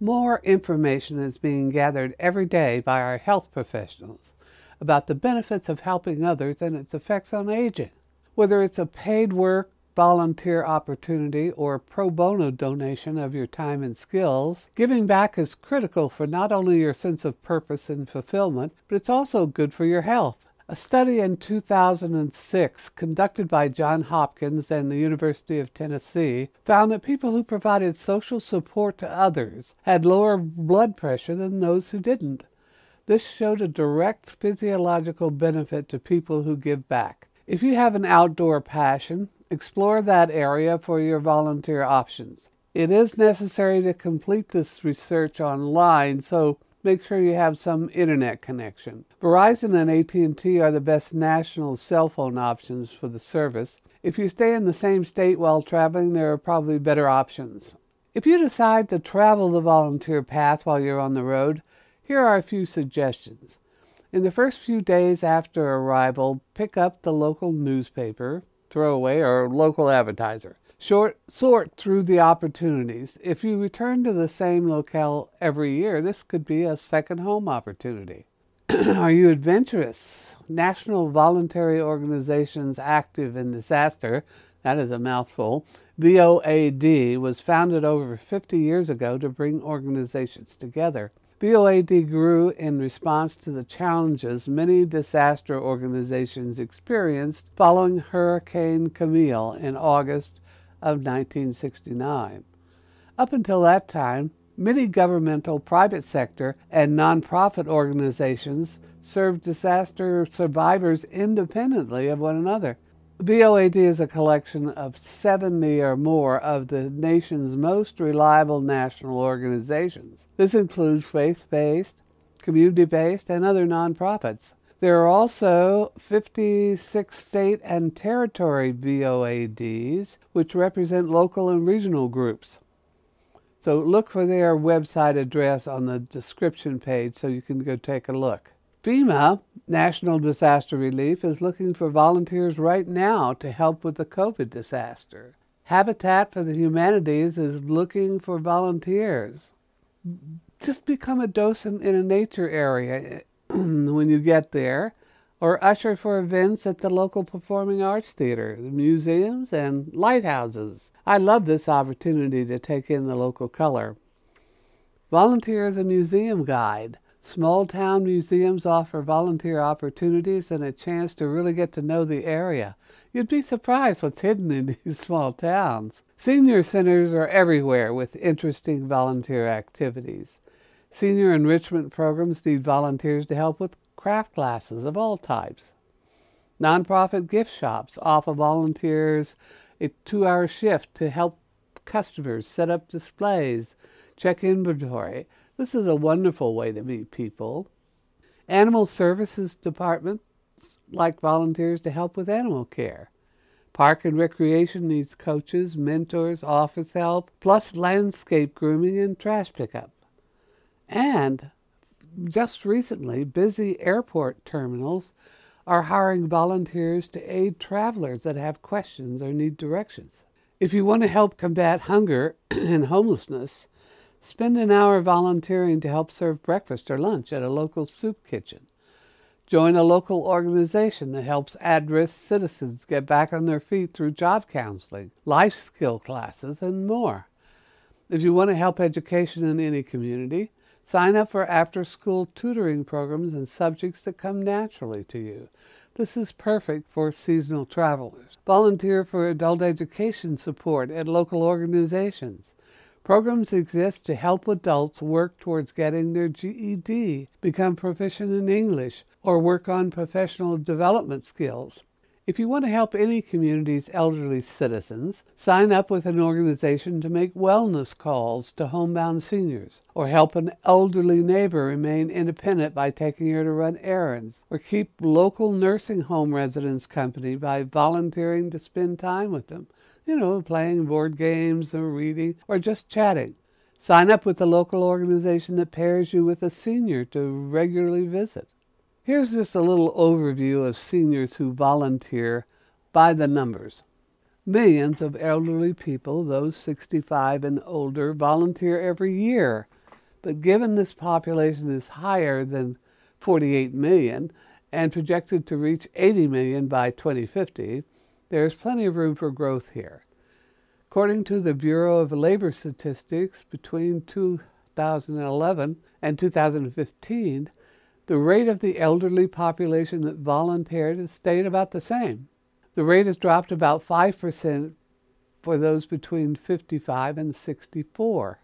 More information is being gathered every day by our health professionals about the benefits of helping others and its effects on aging. Whether it's a paid work, volunteer opportunity, or pro bono donation of your time and skills, giving back is critical for not only your sense of purpose and fulfillment, but it's also good for your health. A study in 2006 conducted by Johns Hopkins and the University of Tennessee found that people who provided social support to others had lower blood pressure than those who didn't. This showed a direct physiological benefit to people who give back. If you have an outdoor passion, explore that area for your volunteer options. It is necessary to complete this research online, so make sure you have some internet connection. Verizon and AT&T are the best national cell phone options for the service. If you stay in the same state while traveling, there are probably better options. If you decide to travel the volunteer path while you're on the road, here are a few suggestions. In the first few days after arrival, pick up the local newspaper, throwaway, or local advertiser. Short, sort through the opportunities. If you return to the same locale every year, this could be a second home opportunity. Are you adventurous? National Voluntary Organizations Active in Disaster, that is a mouthful, VOAD, was founded over 50 years ago to bring organizations together. VOAD grew in response to the challenges many disaster organizations experienced following Hurricane Camille in August of 1969. Up until that time, many governmental, private sector, and nonprofit organizations served disaster survivors independently of one another. VOAD is a collection of 70 or more of the nation's most reliable national organizations. This includes faith based, community based, and other nonprofits. There are also 56 state and territory VOADs, which represent local and regional groups. So look for their website address on the description page so you can go take a look. FEMA, National Disaster Relief, is looking for volunteers right now to help with the COVID disaster. Habitat for the Humanities is looking for volunteers. Just become a docent in a nature area when you get there, or usher for events at the local performing arts theater, the museums, and lighthouses. I love this opportunity to take in the local color. Volunteer as a museum guide. Small town museums offer volunteer opportunities and a chance to really get to know the area. You'd be surprised what's hidden in these small towns. Senior centers are everywhere with interesting volunteer activities. Senior enrichment programs need volunteers to help with craft classes of all types. Nonprofit gift shops offer volunteers a two hour shift to help customers set up displays, check inventory, this is a wonderful way to meet people. Animal services departments like volunteers to help with animal care. Park and recreation needs coaches, mentors, office help, plus landscape grooming and trash pickup. And just recently, busy airport terminals are hiring volunteers to aid travelers that have questions or need directions. If you want to help combat hunger and homelessness, Spend an hour volunteering to help serve breakfast or lunch at a local soup kitchen. Join a local organization that helps at risk citizens get back on their feet through job counseling, life skill classes, and more. If you want to help education in any community, sign up for after school tutoring programs in subjects that come naturally to you. This is perfect for seasonal travelers. Volunteer for adult education support at local organizations. Programs exist to help adults work towards getting their GED, become proficient in English, or work on professional development skills. If you want to help any community's elderly citizens, sign up with an organization to make wellness calls to homebound seniors, or help an elderly neighbor remain independent by taking her to run errands, or keep local nursing home residents company by volunteering to spend time with them, you know, playing board games or reading or just chatting. Sign up with a local organization that pairs you with a senior to regularly visit. Here's just a little overview of seniors who volunteer by the numbers. Millions of elderly people, those 65 and older, volunteer every year. But given this population is higher than 48 million and projected to reach 80 million by 2050, there is plenty of room for growth here. According to the Bureau of Labor Statistics, between 2011 and 2015, the rate of the elderly population that volunteered has stayed about the same. The rate has dropped about 5% for those between 55 and 64.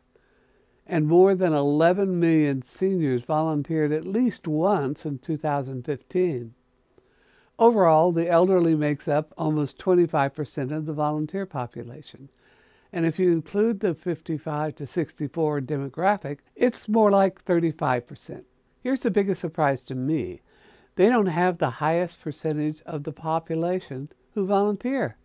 And more than 11 million seniors volunteered at least once in 2015. Overall, the elderly makes up almost 25% of the volunteer population. And if you include the 55 to 64 demographic, it's more like 35%. Here's the biggest surprise to me they don't have the highest percentage of the population who volunteer.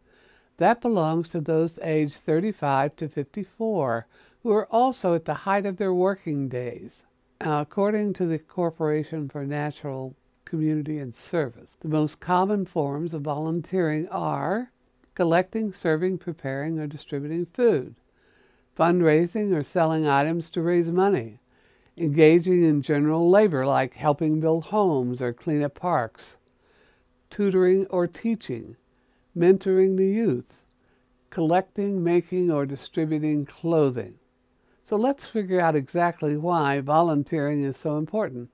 That belongs to those aged 35 to 54 who are also at the height of their working days. Now, according to the Corporation for Natural Community and Service, the most common forms of volunteering are collecting, serving, preparing, or distributing food, fundraising or selling items to raise money, engaging in general labor like helping build homes or clean up parks, tutoring or teaching, mentoring the youth, collecting, making, or distributing clothing. So let's figure out exactly why volunteering is so important.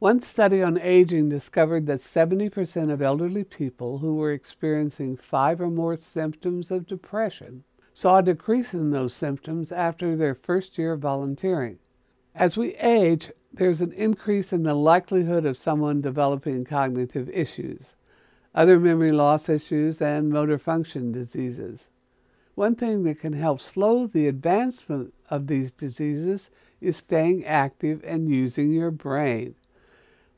One study on aging discovered that 70% of elderly people who were experiencing five or more symptoms of depression saw a decrease in those symptoms after their first year of volunteering. As we age, there's an increase in the likelihood of someone developing cognitive issues, other memory loss issues, and motor function diseases. One thing that can help slow the advancement of these diseases is staying active and using your brain.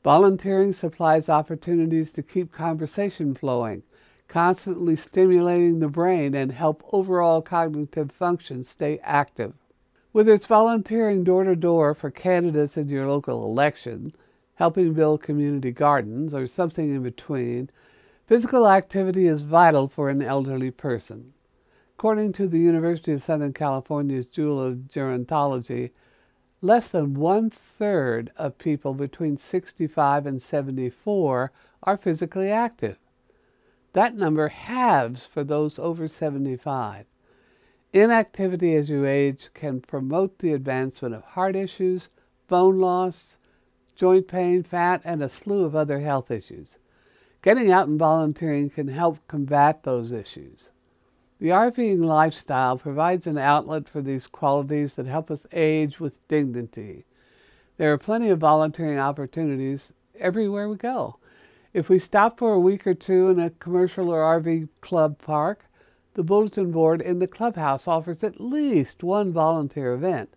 Volunteering supplies opportunities to keep conversation flowing, constantly stimulating the brain and help overall cognitive function stay active. Whether it's volunteering door to door for candidates in your local election, helping build community gardens, or something in between, physical activity is vital for an elderly person. According to the University of Southern California's Journal of Gerontology, less than one third of people between 65 and 74 are physically active. That number halves for those over 75. Inactivity as you age can promote the advancement of heart issues, bone loss, joint pain, fat, and a slew of other health issues. Getting out and volunteering can help combat those issues. The RVing lifestyle provides an outlet for these qualities that help us age with dignity. There are plenty of volunteering opportunities everywhere we go. If we stop for a week or two in a commercial or RV club park, the bulletin board in the clubhouse offers at least one volunteer event.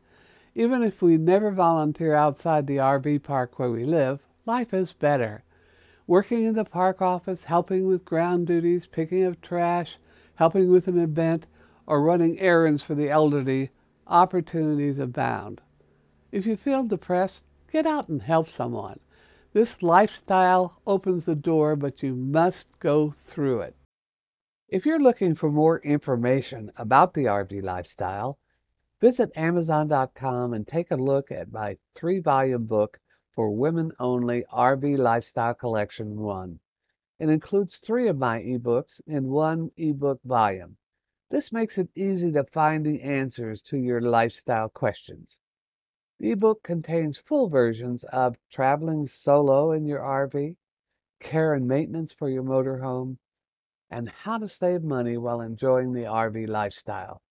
Even if we never volunteer outside the RV park where we live, life is better. Working in the park office, helping with ground duties, picking up trash, helping with an event, or running errands for the elderly, opportunities abound. If you feel depressed, get out and help someone. This lifestyle opens the door, but you must go through it. If you're looking for more information about the RV lifestyle, visit Amazon.com and take a look at my three volume book for women only RV Lifestyle Collection 1. It includes three of my ebooks in one ebook volume. This makes it easy to find the answers to your lifestyle questions. The ebook contains full versions of traveling solo in your RV, care and maintenance for your motorhome, and how to save money while enjoying the RV lifestyle.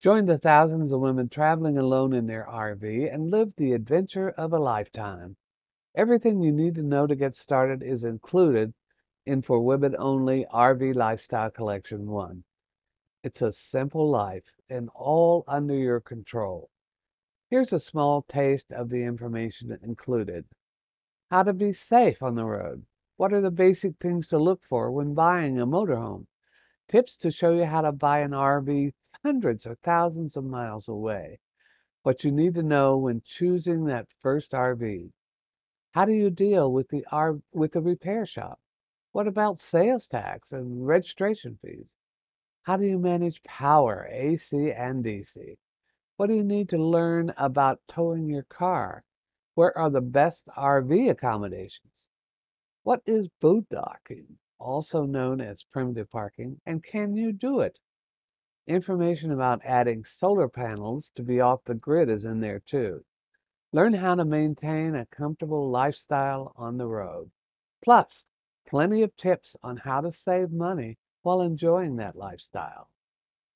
Join the thousands of women traveling alone in their RV and live the adventure of a lifetime. Everything you need to know to get started is included, in For Women Only RV Lifestyle Collection 1. It's a simple life and all under your control. Here's a small taste of the information included. How to be safe on the road. What are the basic things to look for when buying a motorhome? Tips to show you how to buy an RV hundreds or thousands of miles away. What you need to know when choosing that first RV. How do you deal with the R with the repair shop? What about sales tax and registration fees? How do you manage power, AC and DC? What do you need to learn about towing your car? Where are the best RV accommodations? What is boondocking, also known as primitive parking, and can you do it? Information about adding solar panels to be off the grid is in there too. Learn how to maintain a comfortable lifestyle on the road. Plus, plenty of tips on how to save money while enjoying that lifestyle.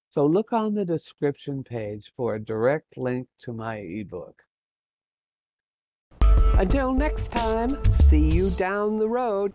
So look on the description page for a direct link to my ebook. Until next time, see you down the road.